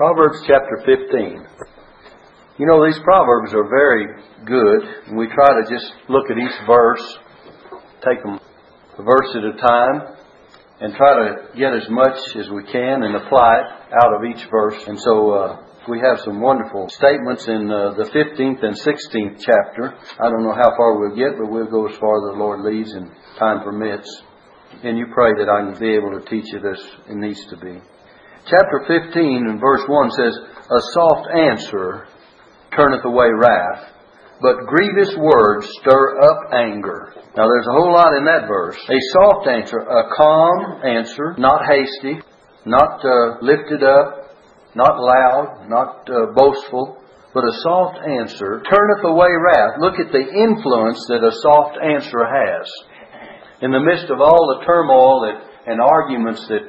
Proverbs chapter 15. You know, these Proverbs are very good, and we try to just look at each verse, take them a verse at a time, and try to get as much as we can and apply it out of each verse. And so, uh, we have some wonderful statements in uh, the 15th and 16th chapter. I don't know how far we'll get, but we'll go as far as the Lord leads and time permits. And you pray that I can be able to teach it as it needs to be. Chapter 15 and verse 1 says, A soft answer turneth away wrath, but grievous words stir up anger. Now there's a whole lot in that verse. A soft answer, a calm answer, not hasty, not uh, lifted up, not loud, not uh, boastful, but a soft answer turneth away wrath. Look at the influence that a soft answer has. In the midst of all the turmoil that, and arguments that,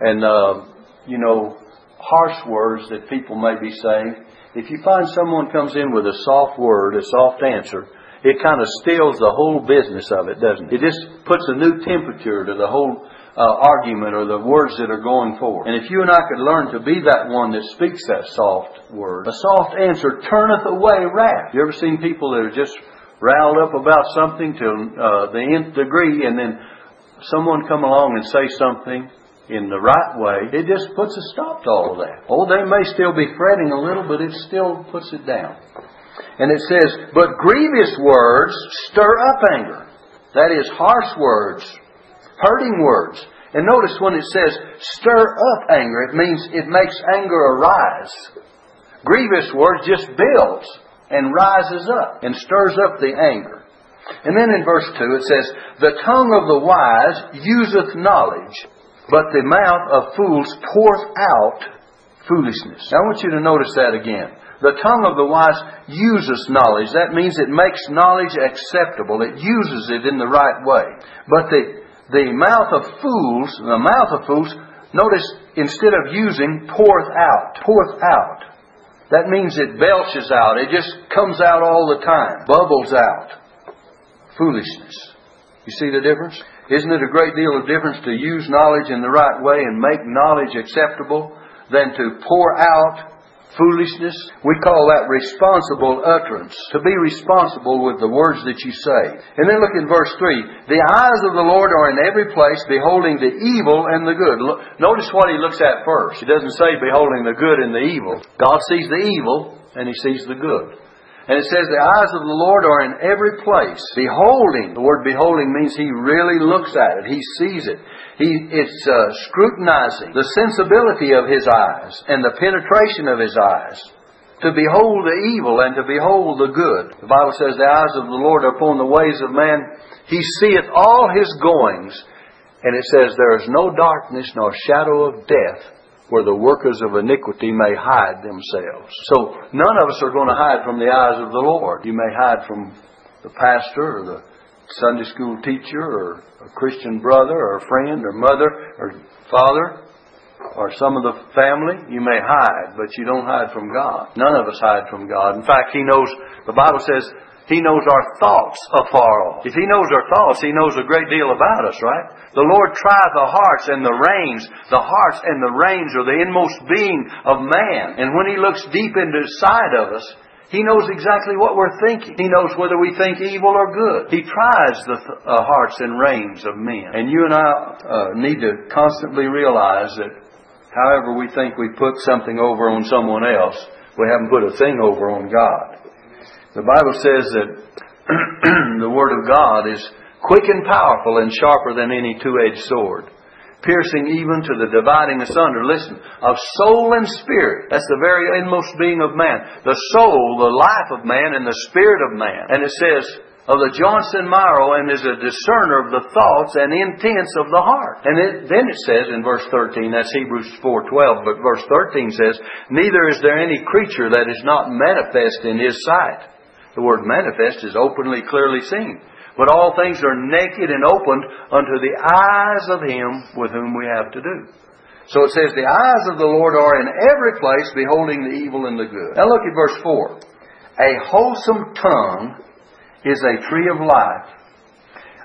and uh, you know, harsh words that people may be saying, if you find someone comes in with a soft word, a soft answer, it kind of stills the whole business of it, doesn't it? It just puts a new temperature to the whole uh, argument or the words that are going forward. And if you and I could learn to be that one that speaks that soft word, a soft answer turneth away wrath. You ever seen people that are just riled up about something to uh, the nth degree, and then someone come along and say something in the right way, it just puts a stop to all of that. Oh, they may still be fretting a little, but it still puts it down. And it says, But grievous words stir up anger. That is, harsh words, hurting words. And notice when it says stir up anger, it means it makes anger arise. Grievous words just builds and rises up and stirs up the anger. And then in verse 2 it says, The tongue of the wise useth knowledge, but the mouth of fools poureth out foolishness. Now I want you to notice that again. The tongue of the wise uses knowledge. That means it makes knowledge acceptable. It uses it in the right way. But the, the mouth of fools, the mouth of fools, notice instead of using, poureth out. Poureth out. That means it belches out. It just comes out all the time. Bubbles out. Foolishness. You see the difference? Isn't it a great deal of difference to use knowledge in the right way and make knowledge acceptable than to pour out foolishness? We call that responsible utterance. To be responsible with the words that you say. And then look in verse 3. The eyes of the Lord are in every place, beholding the evil and the good. Notice what he looks at first. He doesn't say beholding the good and the evil. God sees the evil and he sees the good. And it says, The eyes of the Lord are in every place, beholding. The word beholding means He really looks at it. He sees it. He, it's uh, scrutinizing the sensibility of His eyes and the penetration of His eyes. To behold the evil and to behold the good. The Bible says, The eyes of the Lord are upon the ways of man. He seeth all His goings. And it says, There is no darkness nor shadow of death where the workers of iniquity may hide themselves. So none of us are going to hide from the eyes of the Lord. You may hide from the pastor or the Sunday school teacher or a Christian brother or a friend or mother or father or some of the family. You may hide, but you don't hide from God. None of us hide from God. In fact, He knows, the Bible says, he knows our thoughts afar off. If He knows our thoughts, He knows a great deal about us, right? The Lord trieth the hearts and the reins. The hearts and the reins are the inmost being of man. And when He looks deep into the side of us, He knows exactly what we're thinking. He knows whether we think evil or good. He tries the th- uh, hearts and reins of men. And you and I uh, need to constantly realize that however we think we put something over on someone else, we haven't put a thing over on God. The Bible says that the Word of God is quick and powerful and sharper than any two-edged sword, piercing even to the dividing asunder, listen, of soul and spirit. That's the very inmost being of man. The soul, the life of man, and the spirit of man. And it says, of the joints and marrow, and is a discerner of the thoughts and intents of the heart. And it, then it says in verse 13, that's Hebrews 4.12, but verse 13 says, Neither is there any creature that is not manifest in His sight. The word manifest is openly, clearly seen. But all things are naked and opened unto the eyes of him with whom we have to do. So it says, The eyes of the Lord are in every place, beholding the evil and the good. Now look at verse 4. A wholesome tongue is a tree of life.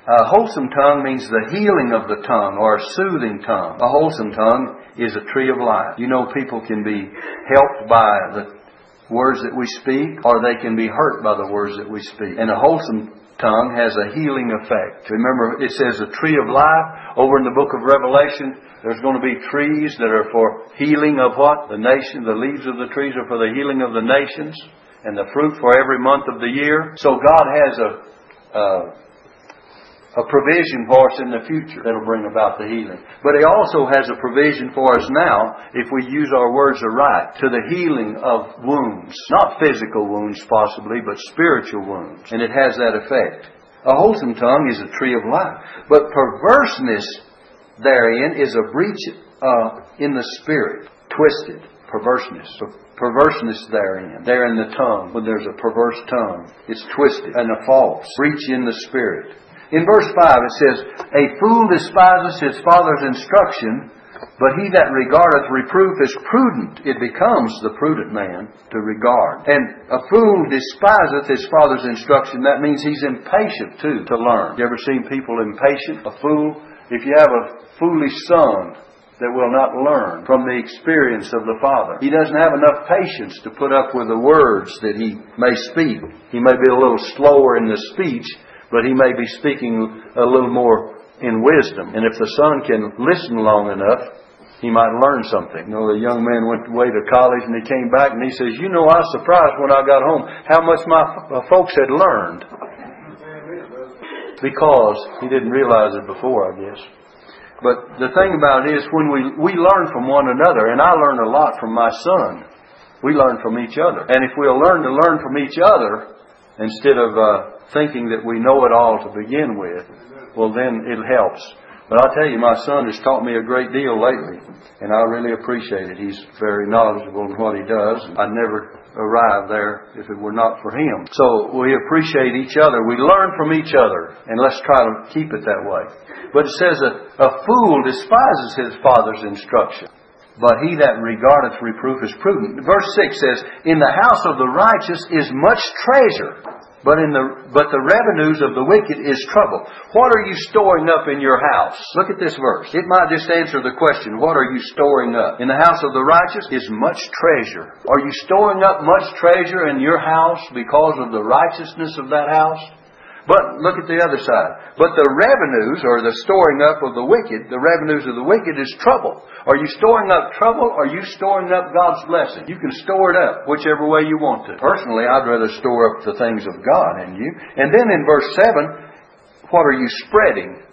A wholesome tongue means the healing of the tongue or a soothing tongue. A wholesome tongue is a tree of life. You know, people can be helped by the words that we speak, or they can be hurt by the words that we speak. And a wholesome tongue has a healing effect. Remember, it says a tree of life. Over in the book of Revelation, there's going to be trees that are for healing of what? The nation. The leaves of the trees are for the healing of the nations, and the fruit for every month of the year. So God has a, a a provision for us in the future that'll bring about the healing. But He also has a provision for us now, if we use our words aright, to the healing of wounds. Not physical wounds possibly, but spiritual wounds. And it has that effect. A wholesome tongue is a tree of life. But perverseness therein is a breach uh, in the spirit. Twisted. Perverseness. Perverseness therein. There in the tongue. When there's a perverse tongue. It's twisted and a false. Breach in the spirit. In verse 5 it says, A fool despises his father's instruction, but he that regardeth reproof is prudent. It becomes the prudent man to regard. And a fool despiseth his father's instruction. That means he's impatient too to learn. You ever seen people impatient? A fool? If you have a foolish son, that will not learn from the experience of the Father. He doesn't have enough patience to put up with the words that he may speak. He may be a little slower in the speech, but he may be speaking a little more in wisdom. And if the son can listen long enough, he might learn something. You know, the young man went away to college and he came back and he says, You know, I was surprised when I got home how much my folks had learned. Because he didn't realize it before, I guess. But the thing about it is, when we, we learn from one another, and I learn a lot from my son, we learn from each other. And if we'll learn to learn from each other, instead of uh, thinking that we know it all to begin with, well, then it helps. But I tell you, my son has taught me a great deal lately, and I really appreciate it. He's very knowledgeable in what he does. I'd never arrive there if it were not for him. So we appreciate each other. We learn from each other, and let's try to keep it that way. But it says a, a fool despises his father's instruction. But he that regardeth reproof is prudent. Verse 6 says, In the house of the righteous is much treasure, but in the but the revenues of the wicked is trouble. What are you storing up in your house? Look at this verse. It might just answer the question, what are you storing up? In the house of the righteous is much treasure. Are you storing up much treasure in your house because of the righteousness of that house? But look at the other side. But the revenues, or the storing up of the wicked, the revenues of the wicked is trouble. Are you storing up trouble or are you storing up God's blessing? You can store it up whichever way you want to. Personally, I'd rather store up the things of God in you. And then in verse 7, what are you spreading?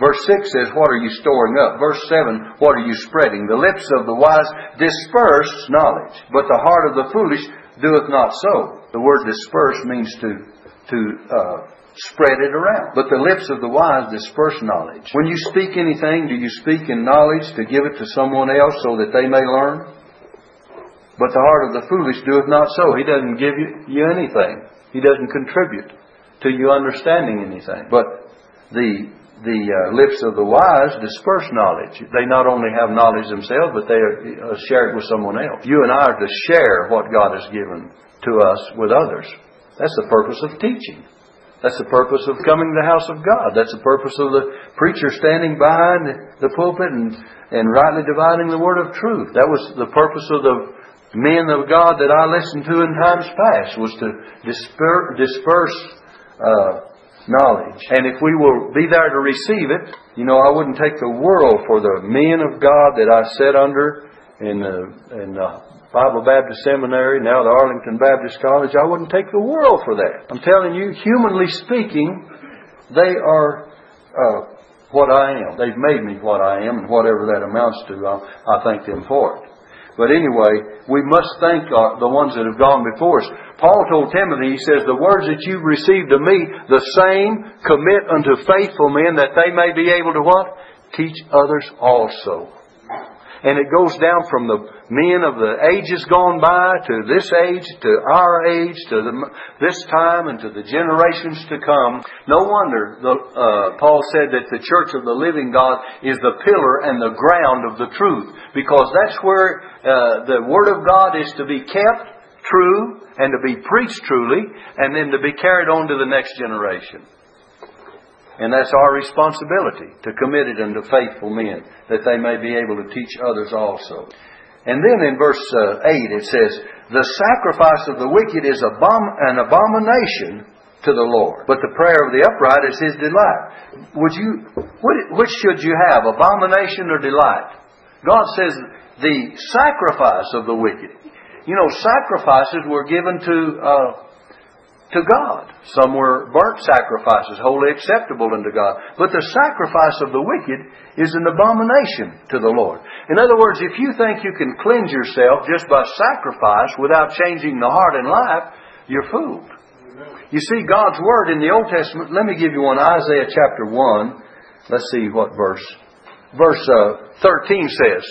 Verse 6 says, What are you storing up? Verse 7, What are you spreading? The lips of the wise disperse knowledge, but the heart of the foolish doeth not so. The word disperse means to, to uh, spread it around. But the lips of the wise disperse knowledge. When you speak anything, do you speak in knowledge to give it to someone else so that they may learn? But the heart of the foolish doeth not so. He doesn't give you, anything. He doesn't contribute to you understanding anything. But the the uh, lips of the wise disperse knowledge. They not only have knowledge themselves, but they uh, share it with someone else. You and I are to share what God has given to us with others. That's the purpose of teaching. That's the purpose of coming to the house of God. That's the purpose of the preacher standing behind the pulpit and, and rightly dividing the word of truth. That was the purpose of the men of God that I listened to in times past, was to disper, disperse uh, knowledge. And if we will be there to receive it, you know, I wouldn't take the world for the men of God that I sat under in the, in the Bible Baptist Seminary, now the Arlington Baptist College. I wouldn't take the world for that. I'm telling you, humanly speaking, they are uh, what I am. They've made me what I am, and whatever that amounts to, I, I thank them for it. But anyway, we must thank uh, the ones that have gone before us. Paul told Timothy, he says, The words that you've received of me, the same commit unto faithful men that they may be able to what? Teach others also. And it goes down from the men of the ages gone by to this age, to our age, to the, this time, and to the generations to come. No wonder the, uh, Paul said that the church of the living God is the pillar and the ground of the truth, because that's where uh, the Word of God is to be kept true and to be preached truly, and then to be carried on to the next generation. And that's our responsibility to commit it unto faithful men, that they may be able to teach others also. And then in verse uh, 8 it says, The sacrifice of the wicked is abom- an abomination to the Lord, but the prayer of the upright is his delight. Would you, which should you have, abomination or delight? God says the sacrifice of the wicked. You know, sacrifices were given to uh, to God. Some were burnt sacrifices, wholly acceptable unto God. But the sacrifice of the wicked is an abomination to the Lord. In other words, if you think you can cleanse yourself just by sacrifice without changing the heart and life, you're fooled. You see, God's Word in the Old Testament, let me give you one Isaiah chapter 1. Let's see what verse. Verse uh, 13 says,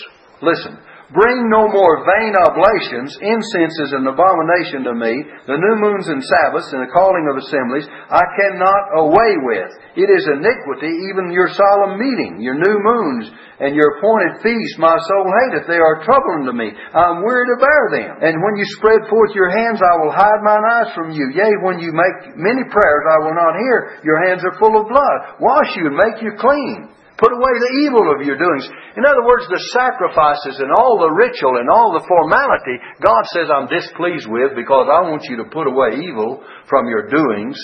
Listen, Bring no more vain oblations. Incense is an abomination to me. The new moons and Sabbaths and the calling of assemblies I cannot away with. It is iniquity, even your solemn meeting, your new moons, and your appointed feasts my soul hateth. They are troubling to me. I am weary to bear them. And when you spread forth your hands, I will hide mine eyes from you. Yea, when you make many prayers, I will not hear. Your hands are full of blood. Wash you and make you clean. Put away the evil of your doings. In other words, the sacrifices and all the ritual and all the formality, God says I'm displeased with because I want you to put away evil from your doings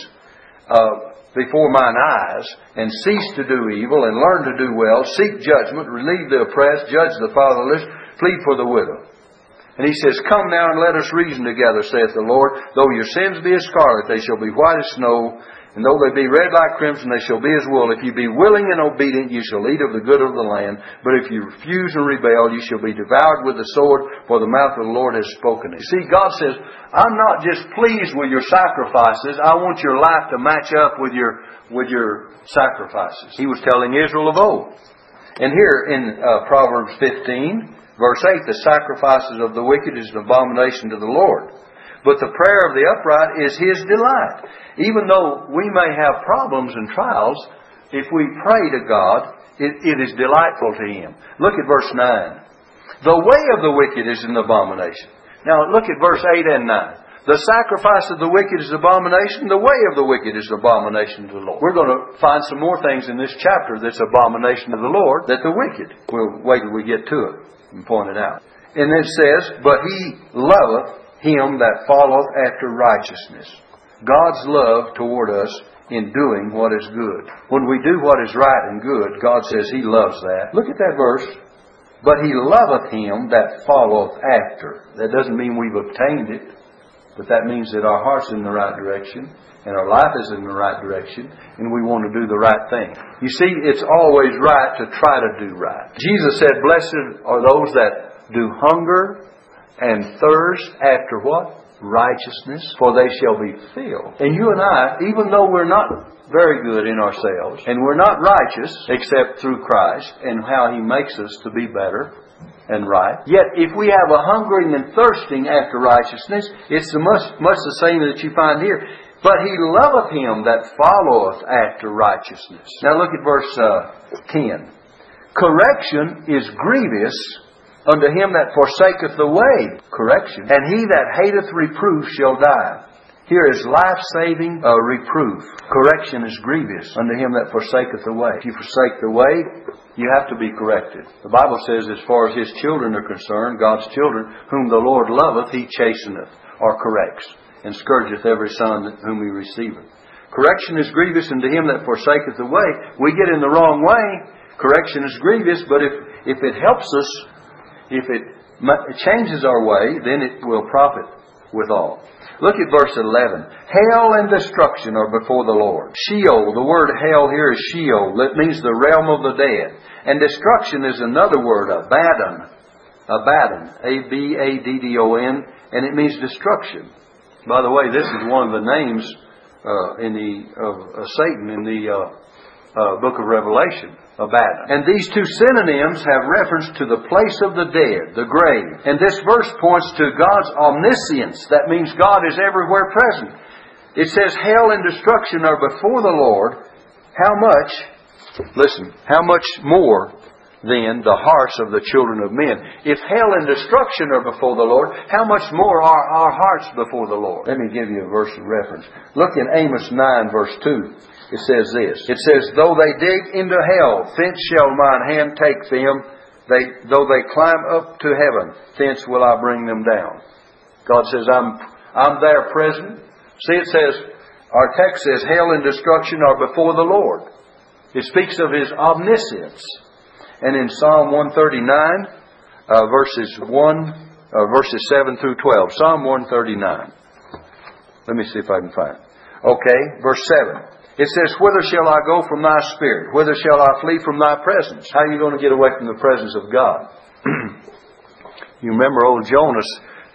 uh, before mine eyes and cease to do evil and learn to do well, seek judgment, relieve the oppressed, judge the fatherless, plead for the widow. And he says, Come now and let us reason together, saith the Lord. Though your sins be as scarlet, they shall be white as snow. And though they be red like crimson, they shall be as wool. If you be willing and obedient, you shall eat of the good of the land. But if you refuse and rebel, you shall be devoured with the sword, for the mouth of the Lord has spoken it. See, God says, I'm not just pleased with your sacrifices. I want your life to match up with your, with your sacrifices. He was telling Israel of old. And here in uh, Proverbs 15, verse 8, the sacrifices of the wicked is an abomination to the Lord. But the prayer of the upright is his delight. Even though we may have problems and trials, if we pray to God, it, it is delightful to him. Look at verse 9. The way of the wicked is an abomination. Now look at verse 8 and 9. The sacrifice of the wicked is an abomination. The way of the wicked is an abomination to the Lord. We're going to find some more things in this chapter that's abomination to the Lord that the wicked. We'll wait till we get to it and point it out. And it says, But he loveth him that followeth after righteousness. God's love toward us in doing what is good. When we do what is right and good, God says He loves that. Look at that verse. But He loveth him that followeth after. That doesn't mean we've obtained it, but that means that our heart's in the right direction and our life is in the right direction and we want to do the right thing. You see, it's always right to try to do right. Jesus said, Blessed are those that do hunger and thirst after what? Righteousness, for they shall be filled. And you and I, even though we're not very good in ourselves, and we're not righteous except through Christ and how He makes us to be better and right, yet if we have a hungering and thirsting after righteousness, it's much, much the same that you find here. But he loveth him that followeth after righteousness. Now look at verse uh, 10. Correction is grievous unto him that forsaketh the way, correction, and he that hateth reproof shall die. Here is life saving uh, reproof. Correction is grievous unto him that forsaketh the way. If you forsake the way, you have to be corrected. The Bible says, as far as his children are concerned, God's children, whom the Lord loveth, he chasteneth or corrects, and scourgeth every son whom he receiveth. Correction is grievous unto him that forsaketh the way. We get in the wrong way. Correction is grievous, but if, if it helps us if it changes our way, then it will profit withal. Look at verse 11. Hell and destruction are before the Lord. Sheol, the word hell here is Sheol. It means the realm of the dead. And destruction is another word, Abaddon. Abaddon. A-B-A-D-D-O-N. And it means destruction. By the way, this is one of the names uh, in the, of uh, Satan in the uh, uh book of Revelation. Abaddon. And these two synonyms have reference to the place of the dead, the grave. And this verse points to God's omniscience. That means God is everywhere present. It says, Hell and destruction are before the Lord. How much, listen, how much more than the hearts of the children of men. If hell and destruction are before the Lord, how much more are our hearts before the Lord? Let me give you a verse of reference. Look in Amos 9 verse 2. It says this. It says, Though they dig into hell, thence shall mine hand take them. They, though they climb up to heaven, thence will I bring them down. God says, I'm, I'm there present. See, it says, our text says, hell and destruction are before the Lord. It speaks of His omniscience. And in Psalm 139, uh, verses 1, uh, verses 7 through 12. Psalm 139. Let me see if I can find it. Okay, verse 7. It says, Whither shall I go from thy spirit? Whither shall I flee from thy presence? How are you going to get away from the presence of God? you remember old Jonas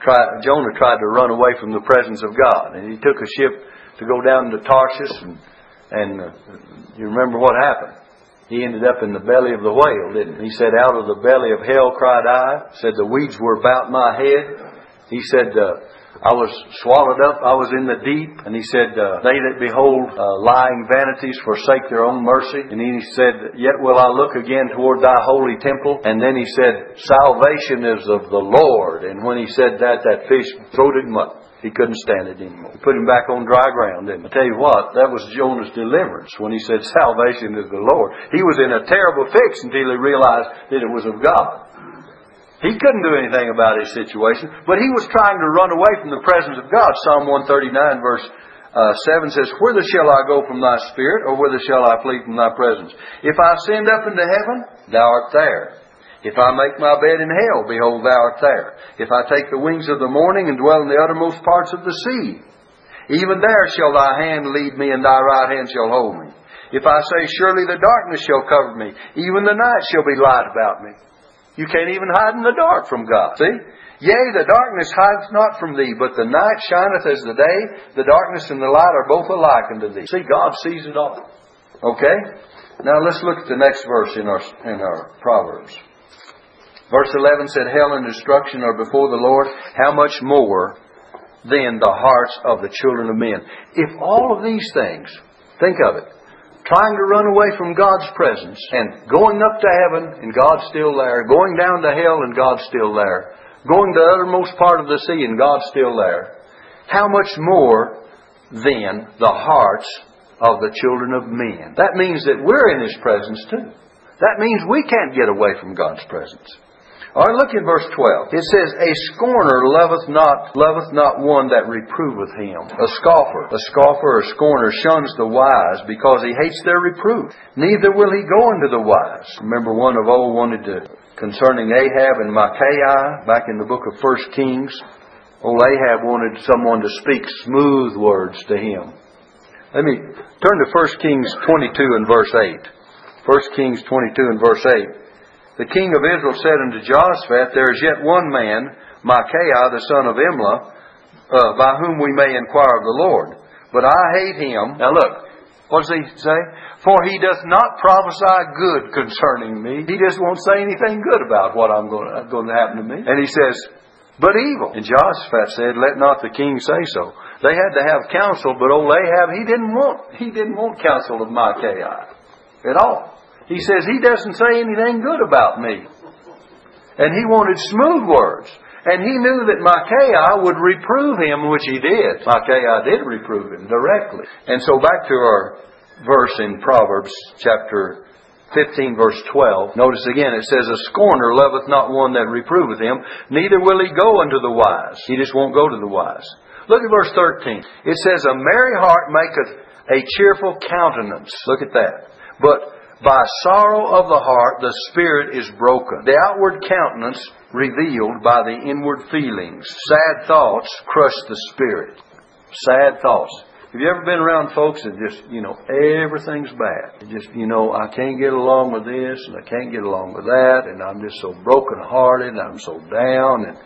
tried, Jonah tried to run away from the presence of God. And he took a ship to go down to Tarshish and, and uh, you remember what happened? He ended up in the belly of the whale, didn't he? He said, Out of the belly of hell cried I. Said, The weeds were about my head. He said, uh, I was swallowed up. I was in the deep. And he said, uh, They that behold uh, lying vanities forsake their own mercy. And he said, Yet will I look again toward thy holy temple. And then he said, Salvation is of the Lord. And when he said that, that fish throated him up. He couldn't stand it anymore. He put him back on dry ground, didn't? I tell you what, that was Jonah's deliverance when he said, Salvation is the Lord. He was in a terrible fix until he realized that it was of God. He couldn't do anything about his situation, but he was trying to run away from the presence of God. Psalm 139, verse uh, 7 says, Whither shall I go from thy spirit, or whither shall I flee from thy presence? If I ascend up into heaven, thou art there. If I make my bed in hell, behold, thou art there. If I take the wings of the morning and dwell in the uttermost parts of the sea, even there shall thy hand lead me, and thy right hand shall hold me. If I say, Surely the darkness shall cover me, even the night shall be light about me. You can't even hide in the dark from God. See? Yea, the darkness hides not from thee, but the night shineth as the day. The darkness and the light are both alike unto thee. See, God sees it all. Okay? Now let's look at the next verse in our, in our Proverbs. Verse 11 said, Hell and destruction are before the Lord. How much more than the hearts of the children of men? If all of these things, think of it, trying to run away from God's presence and going up to heaven and God's still there, going down to hell and God's still there, going to the uttermost part of the sea and God's still there, how much more than the hearts of the children of men? That means that we're in His presence too. That means we can't get away from God's presence. All right, look at verse 12. It says, A scorner loveth not, loveth not one that reproveth him. A scoffer, a scoffer or scorner shuns the wise because he hates their reproof. Neither will he go unto the wise. Remember one of old wanted to, concerning Ahab and Micaiah, back in the book of First Kings, old Ahab wanted someone to speak smooth words to him. Let me turn to 1 Kings 22 and verse 8. 1 Kings 22 and verse 8 the king of Israel said unto Jehoshaphat, There is yet one man, Micaiah the son of Imlah, uh, by whom we may inquire of the Lord. But I hate him. Now look, what does he say? For he does not prophesy good concerning me. He just won't say anything good about what I'm going to, going to happen to me. And he says, but evil. And Jehoshaphat said, Let not the king say so. They had to have counsel, but old Ahab, he didn't want, he didn't want counsel of Micaiah at all. He says he doesn't say anything good about me. And he wanted smooth words. And he knew that Micaiah would reprove him, which he did. Micaiah did reprove him directly. And so back to our verse in Proverbs chapter 15 verse 12. Notice again it says, A scorner loveth not one that reproveth him, neither will he go unto the wise. He just won't go to the wise. Look at verse 13. It says, A merry heart maketh a cheerful countenance. Look at that. But by sorrow of the heart, the spirit is broken. The outward countenance revealed by the inward feelings. Sad thoughts crush the spirit. Sad thoughts. Have you ever been around folks that just, you know, everything's bad? Just, you know, I can't get along with this and I can't get along with that and I'm just so broken hearted and I'm so down and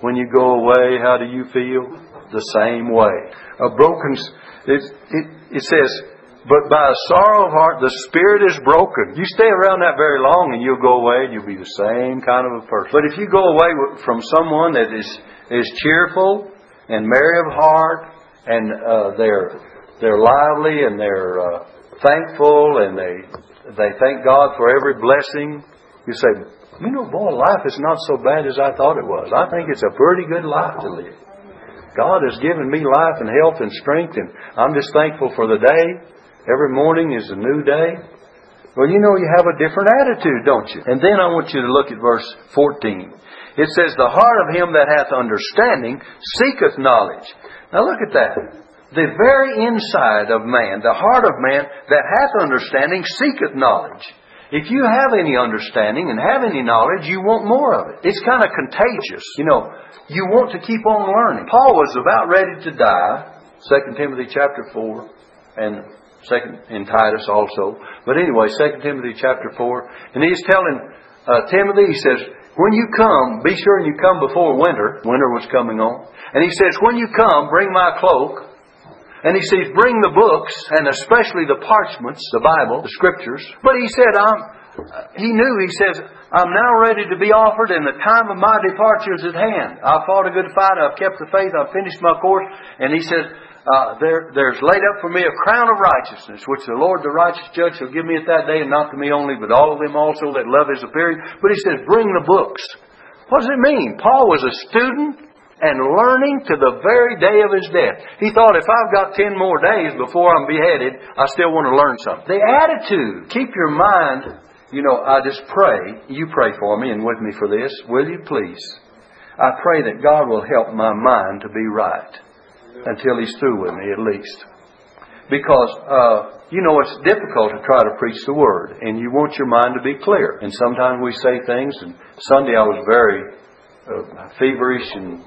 when you go away, how do you feel? The same way. A broken, it, it, it says, but by a sorrow of heart, the spirit is broken. You stay around that very long and you'll go away and you'll be the same kind of a person. But if you go away from someone that is, is cheerful and merry of heart and uh, they're, they're lively and they're uh, thankful and they, they thank God for every blessing You say, you know, boy, life is not so bad as I thought it was. I think it's a pretty good life to live. God has given me life and health and strength, and I'm just thankful for the day. Every morning is a new day. Well, you know, you have a different attitude, don't you? And then I want you to look at verse 14. It says, The heart of him that hath understanding seeketh knowledge. Now look at that. The very inside of man, the heart of man that hath understanding seeketh knowledge. If you have any understanding and have any knowledge, you want more of it. It's kind of contagious. You know, you want to keep on learning. Paul was about ready to die, 2 Timothy chapter 4, and second in Titus also. But anyway, 2 Timothy chapter 4, and he's telling uh, Timothy, he says, when you come, be sure you come before winter. Winter was coming on. And he says, when you come, bring my cloak, and he says, bring the books, and especially the parchments, the Bible, the scriptures. But he said, I'm, he knew, he says, I'm now ready to be offered, and the time of my departure is at hand. I've fought a good fight, I've kept the faith, I've finished my course. And he says, uh, there, there's laid up for me a crown of righteousness, which the Lord, the righteous judge, shall give me at that day, and not to me only, but all of them also that love his appearing. But he says, bring the books. What does it mean? Paul was a student and learning to the very day of his death. He thought, if I've got ten more days before I'm beheaded, I still want to learn something. The attitude. Keep your mind, you know, I just pray. You pray for me and with me for this. Will you please? I pray that God will help my mind to be right until He's through with me at least. Because, uh, you know, it's difficult to try to preach the Word, and you want your mind to be clear. And sometimes we say things, and Sunday I was very uh, feverish and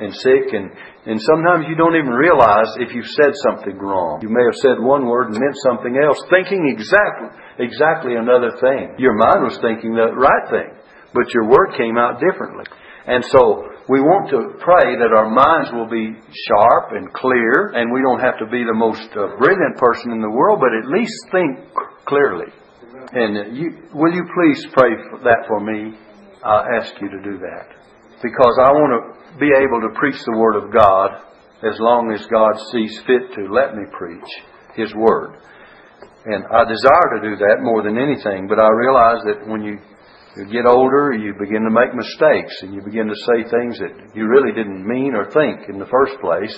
and sick and, and sometimes you don't even realize if you've said something wrong. You may have said one word and meant something else, thinking exactly exactly another thing. Your mind was thinking the right thing, but your word came out differently. And so we want to pray that our minds will be sharp and clear, and we don't have to be the most uh, brilliant person in the world, but at least think clearly. And you, will you please pray for that for me? I ask you to do that because I want to be able to preach the Word of God as long as God sees fit to let me preach His Word. And I desire to do that more than anything, but I realize that when you, you get older, you begin to make mistakes and you begin to say things that you really didn't mean or think in the first place.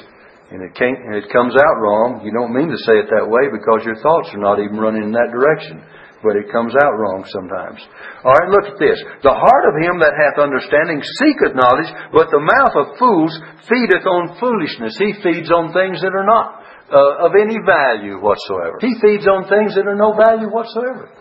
And it, can't, and it comes out wrong. You don't mean to say it that way because your thoughts are not even running in that direction but it comes out wrong sometimes. All right, look at this. The heart of him that hath understanding seeketh knowledge, but the mouth of fools feedeth on foolishness. He feeds on things that are not uh, of any value whatsoever. He feeds on things that are no value whatsoever.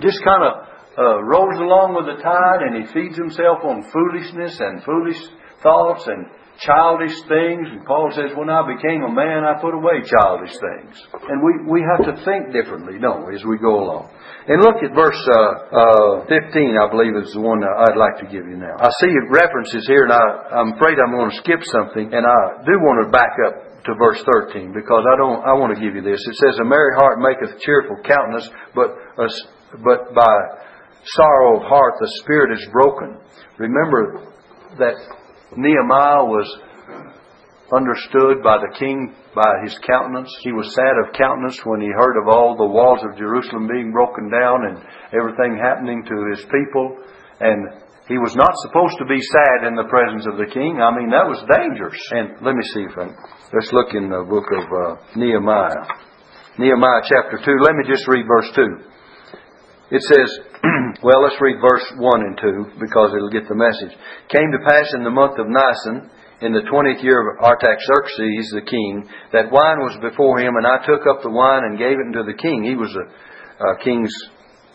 Just kind of uh, rolls along with the tide, and he feeds himself on foolishness and foolish thoughts and childish things. And Paul says, when I became a man, I put away childish things. And we, we have to think differently, don't we, as we go along. And look at verse uh, uh, 15, I believe is the one I'd like to give you now. I see references here, and I, I'm afraid I'm going to skip something, and I do want to back up to verse 13 because I don't. I want to give you this. It says, "A merry heart maketh cheerful countenance, but a, but by sorrow of heart the spirit is broken." Remember that Nehemiah was understood by the king by his countenance. He was sad of countenance when he heard of all the walls of Jerusalem being broken down and everything happening to his people. And he was not supposed to be sad in the presence of the king. I mean, that was dangerous. And let me see if I, let's look in the book of uh, Nehemiah. Nehemiah chapter 2. Let me just read verse 2. It says, well, let's read verse 1 and 2 because it'll get the message. Came to pass in the month of Nisan, in the twentieth year of Artaxerxes the king, that wine was before him, and I took up the wine and gave it unto the king. He was a, a king's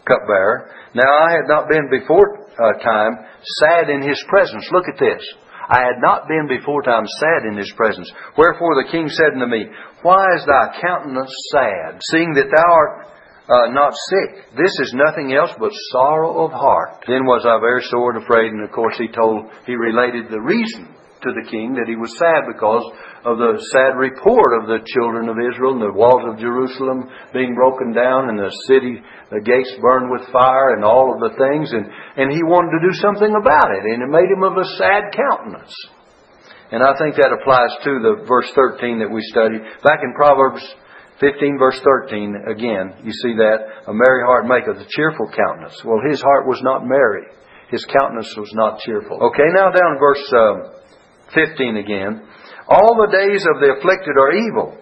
cupbearer. Now I had not been before uh, time sad in his presence. Look at this. I had not been before time sad in his presence. Wherefore the king said unto me, Why is thy countenance sad, seeing that thou art uh, not sick. This is nothing else but sorrow of heart. Then was I very sore and afraid, and of course he told, he related the reason to the king that he was sad because of the sad report of the children of Israel and the walls of Jerusalem being broken down and the city, the gates burned with fire and all of the things. And, and he wanted to do something about it. And it made him of a sad countenance. And I think that applies to the verse 13 that we studied. Back in Proverbs 15 verse 13, again, you see that, a merry heart maketh a cheerful countenance. Well, his heart was not merry. His countenance was not cheerful. Okay, now down verse uh, 15 again. All the days of the afflicted are evil,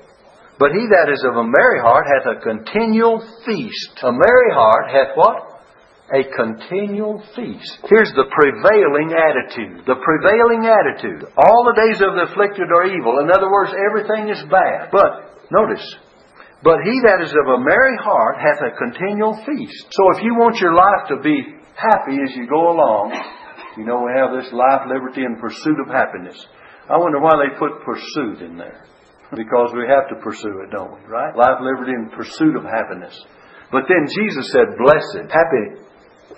but he that is of a merry heart hath a continual feast. A merry heart hath what? A continual feast. Here's the prevailing attitude. The prevailing attitude. All the days of the afflicted are evil. In other words, everything is bad. But, notice, but he that is of a merry heart hath a continual feast. So if you want your life to be happy as you go along, you know we have this life, liberty, and pursuit of happiness. I wonder why they put pursuit in there. Because we have to pursue it, don't we? Right? Life, liberty, and pursuit of happiness. But then Jesus said, Blessed, happy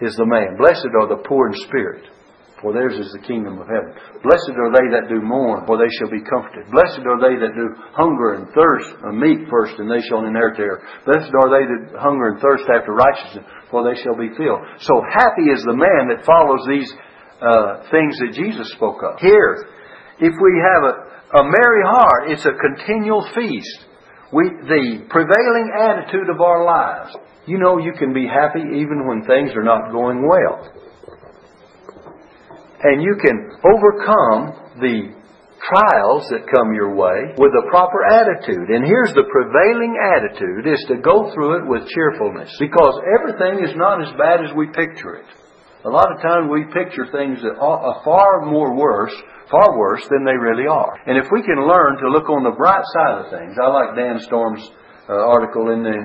is the man. Blessed are the poor in spirit for theirs is the kingdom of heaven. Blessed are they that do mourn, for they shall be comforted. Blessed are they that do hunger and thirst, a meat first, and they shall inherit the earth. Blessed are they that hunger and thirst after righteousness, for they shall be filled. So happy is the man that follows these uh, things that Jesus spoke of. Here, if we have a, a merry heart, it's a continual feast. We, the prevailing attitude of our lives. You know you can be happy even when things are not going well and you can overcome the trials that come your way with a proper attitude. And here's the prevailing attitude is to go through it with cheerfulness because everything is not as bad as we picture it. A lot of times we picture things that are far more worse, far worse than they really are. And if we can learn to look on the bright side of things, I like Dan Storm's uh, article in the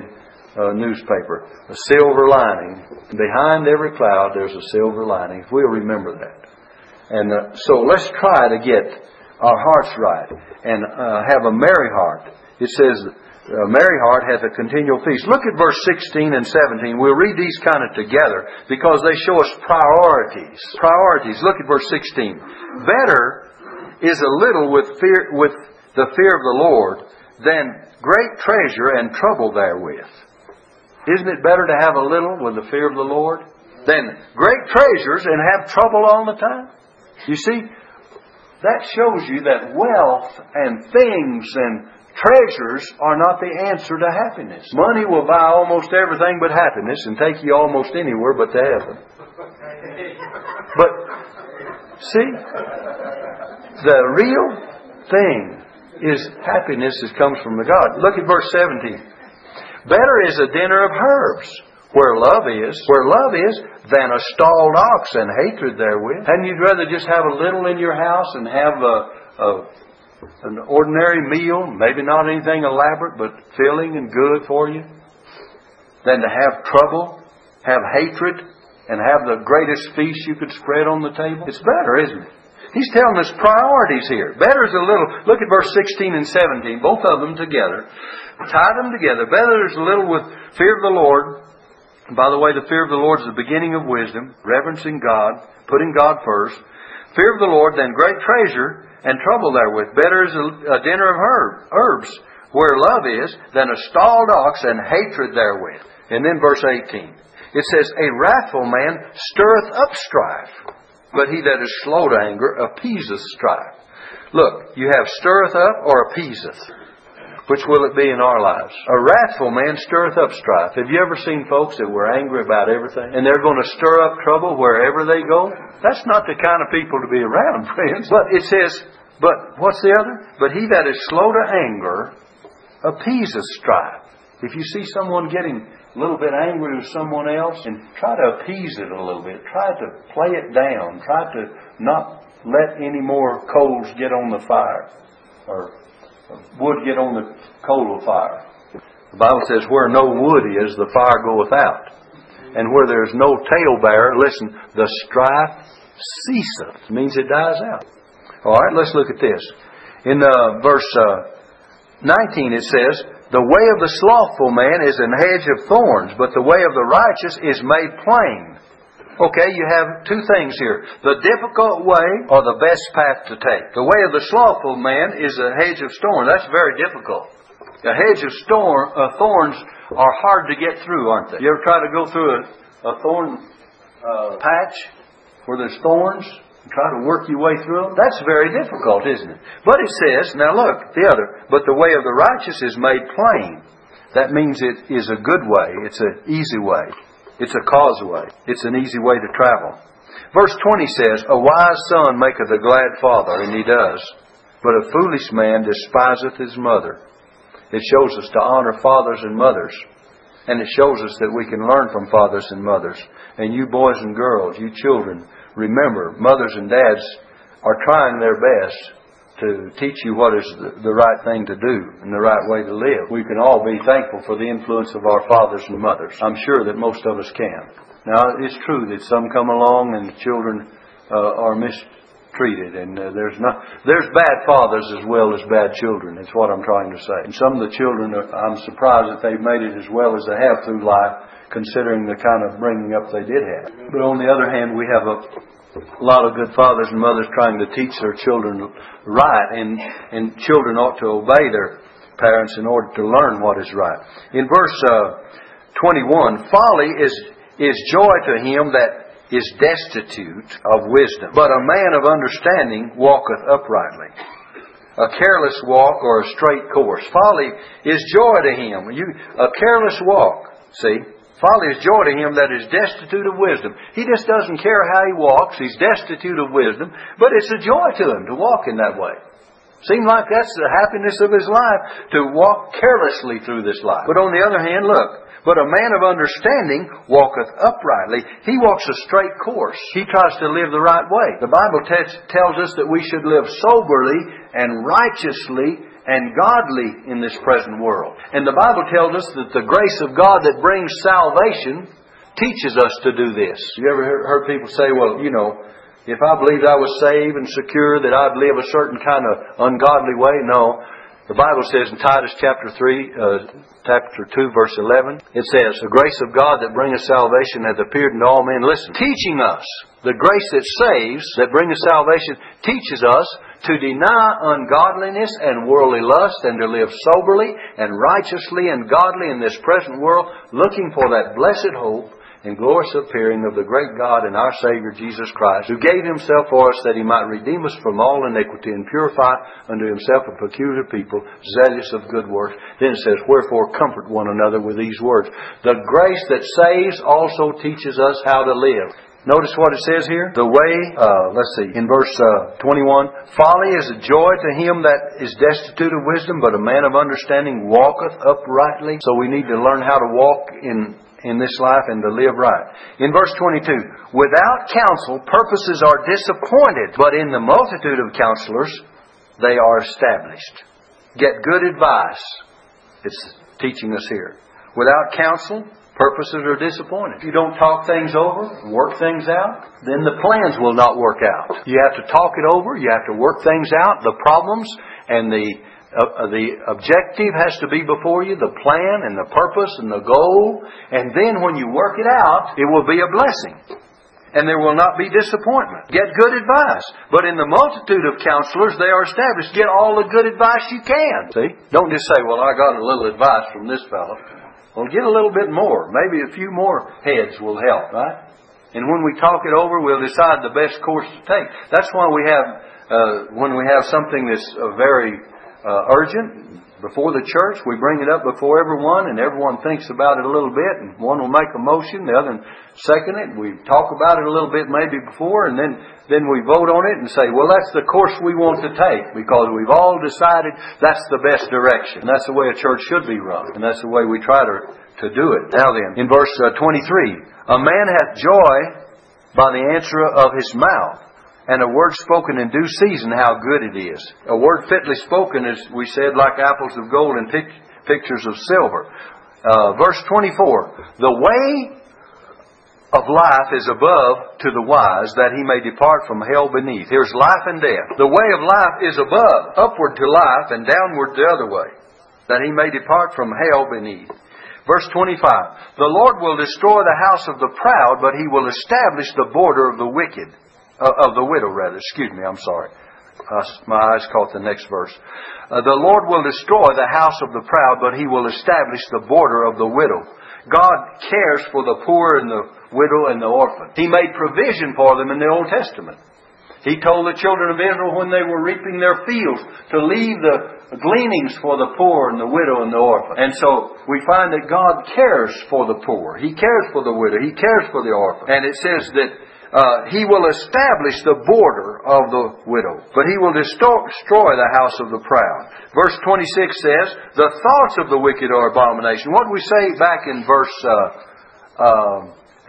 uh, newspaper, a silver lining. Behind every cloud, there's a silver lining. If we'll remember that. And uh, so let's try to get our hearts right and uh, have a merry heart. It says, a merry heart hath a continual feast. Look at verse 16 and 17. We'll read these kind of together because they show us priorities. Priorities. Look at verse 16. Better is a little with fear, with the fear of the Lord than great treasure and trouble therewith. Isn't it better to have a little with the fear of the Lord than great treasures and have trouble all the time? You see, that shows you that wealth and things and treasures are not the answer to happiness. Money will buy almost everything but happiness and take you almost anywhere but to heaven. But, see, the real thing is happiness that comes from the God. Look at verse 17. Better is a dinner of herbs where love is, where love is, than a stalled ox and hatred therewith. Hadn't you rather just have a little in your house and have a, a an ordinary meal, maybe not anything elaborate, but filling and good for you, than to have trouble, have hatred, and have the greatest feast you could spread on the table? It's better, isn't it? He's telling us priorities here. Better is a little. Look at verse 16 and 17, both of them together. Tie them together. Better is a little with fear of the Lord by the way, the fear of the Lord is the beginning of wisdom, reverencing God, putting God first. Fear of the Lord, then great treasure, and trouble therewith. Better is a, dinner of herb, herbs, where love is, than a stalled ox and hatred therewith. And then verse 18. It says, A wrathful man stirreth up strife, but he that is slow to anger appeaseth strife. Look, you have stirreth up or appeaseth. Which will it be in our lives? A wrathful man stirreth up strife. Have you ever seen folks that were angry about everything and they're going to stir up trouble wherever they go? That's not the kind of people to be around, friends. But it says, but what's the other? But he that is slow to anger appeases strife. If you see someone getting a little bit angry with someone else and try to appease it a little bit, try to play it down, try to not let any more coals get on the fire or wood get on the coal of fire. The Bible says, where no wood is, the fire goeth out. And where there is no talebearer, listen, the strife ceaseth. Means it dies out. All right, let's look at this. In uh, verse uh, 19 it says, The way of the slothful man is an hedge of thorns, but the way of the righteous is made plain. Okay, you have two things here. The difficult way or the best path to take. The way of the slothful man is a hedge of thorns. That's very difficult. A hedge of storm, uh, thorns are hard to get through, aren't they? You ever try to go through a, a thorn uh, patch where there's thorns? and Try to work your way through them? That's very difficult, isn't it? But it says, now look, the other, but the way of the righteous is made plain. That means it is a good way. It's an easy way. It's a causeway. It's an easy way to travel. Verse 20 says, A wise son maketh a glad father, and he does. But a foolish man despiseth his mother. It shows us to honor fathers and mothers. And it shows us that we can learn from fathers and mothers. And you boys and girls, you children, remember, mothers and dads are trying their best to teach you what is the, right thing to do and the right way to live. We can all be thankful for the influence of our fathers and mothers. I'm sure that most of us can. Now, it's true that some come along and the children uh, are mistreated, and uh, there's not there's bad fathers as well as bad children. That's what I'm trying to say. And some of the children, are, I'm surprised that they've made it as well as they have through life, considering the kind of bringing up they did have. But on the other hand, we have a a lot of good fathers and mothers trying to teach their children right, and, and children ought to obey their parents in order to learn what is right. In verse uh, 21, folly is, is joy to him that is destitute of wisdom, but a man of understanding walketh uprightly. A careless walk or a straight course. Folly is joy to him. You, a careless walk, see, Folly is joy to him that is destitute of wisdom. He just doesn't care how he walks. He's destitute of wisdom, but it's a joy to him to walk in that way. Seems like that's the happiness of his life, to walk carelessly through this life. But on the other hand, look, but a man of understanding walketh uprightly. He walks a straight course. He tries to live the right way. The Bible t- tells us that we should live soberly and righteously and godly in this present world. And the Bible tells us that the grace of God that brings salvation teaches us to do this. You ever heard people say, well, you know, if I believed I was saved and secure, that I'd live a certain kind of ungodly way? No. The Bible says in Titus chapter 3, uh, chapter 2, verse 11, it says, The grace of God that bringeth salvation hath appeared unto all men. Listen, teaching us, the grace that saves, that bringeth salvation, teaches us to deny ungodliness and worldly lust and to live soberly and righteously and godly in this present world, looking for that blessed hope and glorious appearing of the great God and our Savior Jesus Christ, who gave himself for us that he might redeem us from all iniquity and purify unto himself a peculiar people, zealous of good works. Then it says, Wherefore comfort one another with these words. The grace that saves also teaches us how to live. Notice what it says here. The way, uh, let's see, in verse uh, 21, folly is a joy to him that is destitute of wisdom, but a man of understanding walketh uprightly. So we need to learn how to walk in in this life and to live right. In verse 22, without counsel, purposes are disappointed, but in the multitude of counselors, they are established. Get good advice. It's teaching us here. Without counsel, purposes are disappointed. If you don't talk things over, work things out, then the plans will not work out. You have to talk it over, you have to work things out, the problems and the uh, the objective has to be before you, the plan and the purpose and the goal, and then when you work it out, it will be a blessing. And there will not be disappointment. Get good advice. But in the multitude of counselors, they are established. Get all the good advice you can. See? Don't just say, well, I got a little advice from this fellow. Well, get a little bit more. Maybe a few more heads will help, right? And when we talk it over, we'll decide the best course to take. That's why we have, uh, when we have something that's uh, very uh, urgent before the church. We bring it up before everyone, and everyone thinks about it a little bit. And one will make a motion, the other second it. We talk about it a little bit maybe before, and then then we vote on it and say, well, that's the course we want to take because we've all decided that's the best direction. And that's the way a church should be run, and that's the way we try to to do it. Now then, in verse uh, 23, a man hath joy by the answer of his mouth and a word spoken in due season, how good it is. A word fitly spoken is, we said, like apples of gold and pic- pictures of silver. Uh, verse 24, the way of life is above to the wise, that he may depart from hell beneath. Here's life and death. The way of life is above, upward to life, and downward the other way, that he may depart from hell beneath. Verse 25, the Lord will destroy the house of the proud, but he will establish the border of the wicked uh, of the widow, rather. Excuse me, I'm sorry. Uh, my eyes caught the next verse. Uh, the Lord will destroy the house of the proud, but he will establish the border of the widow. God cares for the poor and the widow and the orphan. He made provision for them in the Old Testament. He told the children of Israel when they were reaping their fields to leave the gleanings for the poor and the widow and the orphan. And so we find that God cares for the poor. He cares for the widow. He cares for the orphan. And it says that uh, he will establish the border of the widow, but he will destroy the house of the proud. Verse 26 says, The thoughts of the wicked are abomination. What do we say back in verse uh, uh,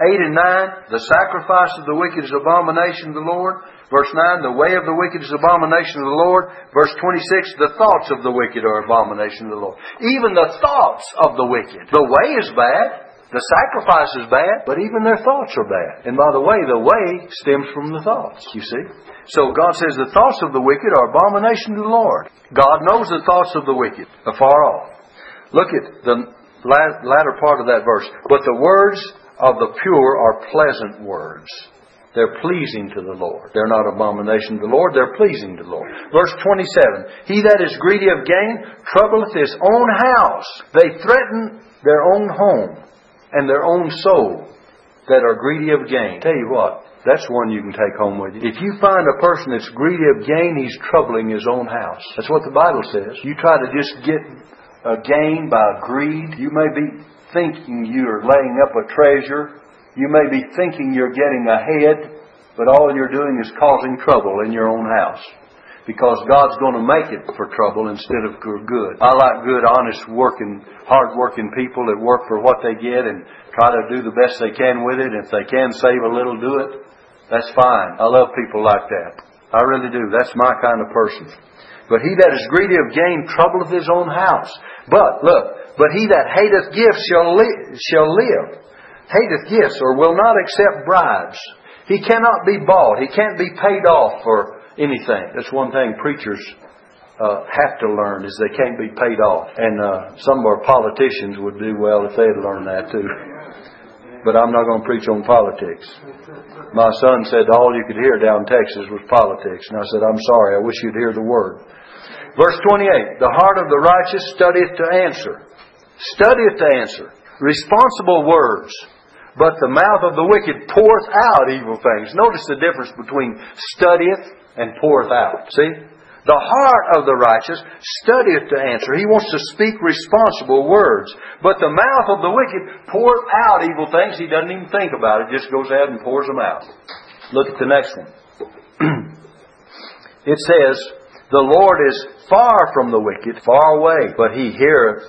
8 and 9? The sacrifice of the wicked is abomination to the Lord. Verse 9, the way of the wicked is abomination to the Lord. Verse 26, the thoughts of the wicked are abomination to the Lord. Even the thoughts of the wicked. The way is bad. The sacrifice is bad, but even their thoughts are bad. And by the way, the way stems from the thoughts, you see. So God says the thoughts of the wicked are abomination to the Lord. God knows the thoughts of the wicked afar off. Look at the latter part of that verse. But the words of the pure are pleasant words. They're pleasing to the Lord. They're not abomination to the Lord, they're pleasing to the Lord. Verse 27 He that is greedy of gain troubleth his own house. They threaten their own home and their own soul that are greedy of gain. Tell you what, that's one you can take home with you. If you find a person that's greedy of gain, he's troubling his own house. That's what the Bible says. You try to just get a gain by greed, you may be thinking you're laying up a treasure you may be thinking you're getting ahead, but all you're doing is causing trouble in your own house. Because God's going to make it for trouble instead of good. I like good, honest, working, hard-working people that work for what they get and try to do the best they can with it. If they can save a little, do it. That's fine. I love people like that. I really do. That's my kind of person. But he that is greedy of gain troubleth his own house. But, look, but he that hateth gifts shall, li- shall live hateth gifts or will not accept bribes. He cannot be bought. He can't be paid off for anything. That's one thing preachers uh, have to learn is they can't be paid off. And uh, some of our politicians would do well if they'd learn that too. But I'm not going to preach on politics. My son said all you could hear down Texas was politics. And I said, I'm sorry, I wish you'd hear the word. Verse 28, the heart of the righteous studieth to answer. Studieth to answer. Responsible words but the mouth of the wicked poureth out evil things. Notice the difference between studieth and poureth out. See? The heart of the righteous studieth to answer. He wants to speak responsible words. But the mouth of the wicked poureth out evil things. He doesn't even think about it, just goes ahead and pours them out. Look at the next one. it says, The Lord is far from the wicked, far away, but he heareth,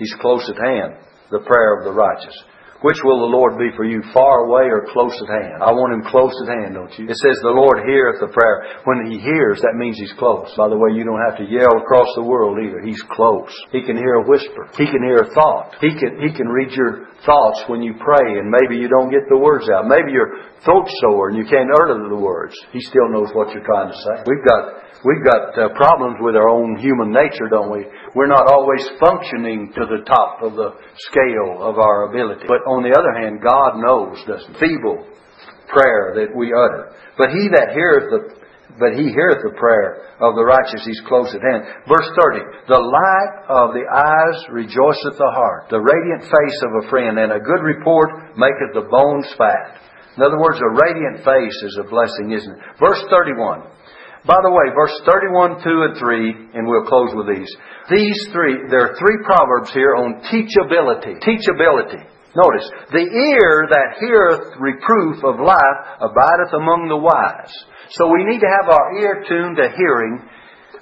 he's close at hand, the prayer of the righteous. Which will the Lord be for you, far away or close at hand? I want him close at hand, don't you? It says the Lord heareth the prayer. When he hears, that means he's close. By the way, you don't have to yell across the world either. He's close. He can hear a whisper. He can hear a thought. He can, he can read your thoughts when you pray and maybe you don't get the words out. Maybe your throat's sore and you can't utter the words. He still knows what you're trying to say. We've got We've got uh, problems with our own human nature, don't we? We're not always functioning to the top of the scale of our ability. But on the other hand, God knows the feeble prayer that we utter. But he that heareth the but he heareth the prayer of the righteous, he's close at hand. Verse 30, the light of the eyes rejoiceth the heart, the radiant face of a friend, and a good report maketh the bones fat. In other words, a radiant face is a blessing, isn't it? Verse 31, by the way, verse 31, 2, and 3, and we'll close with these. These three, there are three proverbs here on teachability. Teachability. Notice, the ear that heareth reproof of life abideth among the wise. So we need to have our ear tuned to hearing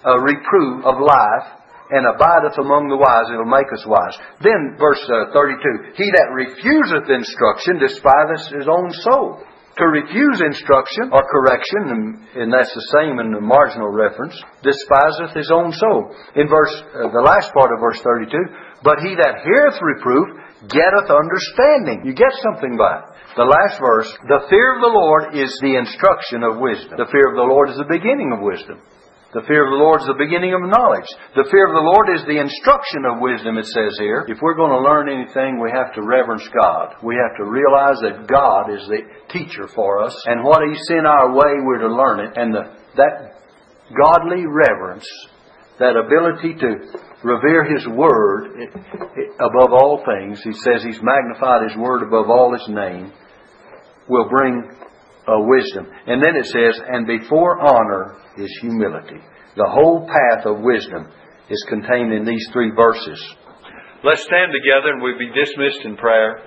a reproof of life and abideth among the wise, it'll make us wise. Then, verse uh, 32, He that refuseth instruction despiseth his own soul. To refuse instruction or correction, and, and, that's the same in the marginal reference, despiseth his own soul. In verse, uh, the last part of verse 32, but he that heareth reproof getteth understanding. You get something by it. The last verse, the fear of the Lord is the instruction of wisdom. The fear of the Lord is the beginning of wisdom. The fear of the Lord is the beginning of knowledge. The fear of the Lord is the instruction of wisdom, it says here. If we're going to learn anything, we have to reverence God. We have to realize that God is the teacher for us, and what He sent our way, we're to learn it. And the, that godly reverence, that ability to revere His Word above all things, He says He's magnified His Word above all His name, will bring uh, wisdom. And then it says, and before honor is humility. The whole path of wisdom is contained in these three verses. Let's stand together and we'll be dismissed in prayer.